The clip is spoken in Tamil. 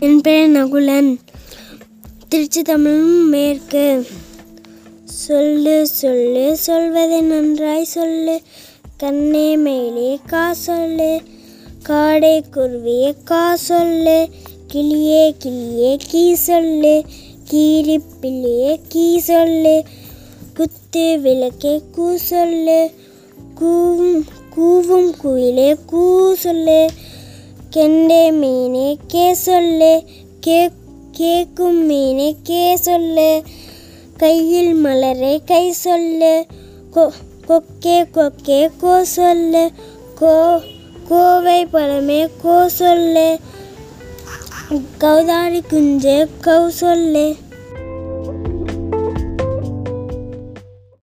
என் பெயர் நகுலன். திருச்சி தமிழும் மேற்கு. சொல்லு சொல்லு சொல்வதை நன்றாய் சொல்லு. கண்ணே மேலே கா சொல்லு. காடை குருவியே கா சொல்லு. கிளியே கிளியே கீ சொல்லு. கீரிப்பிள்ளையே கீ சொல்லு. குத்து விளக்கே கூ சொல்லு. கூவும் கூவும் குயிலே கூ சொல்லு. கெண்டே மீனே கே சொல்லு. கே கேக்கும் மீனே கே சொல்லு. கையில் மலரே கை சொல்லு. கொ- கொக்கே கொக்கே கோ சொல்லு. கோ கோவை பழமே கோ சொல்லு. கௌதாரி குஞ்சே கௌ சொல்லு.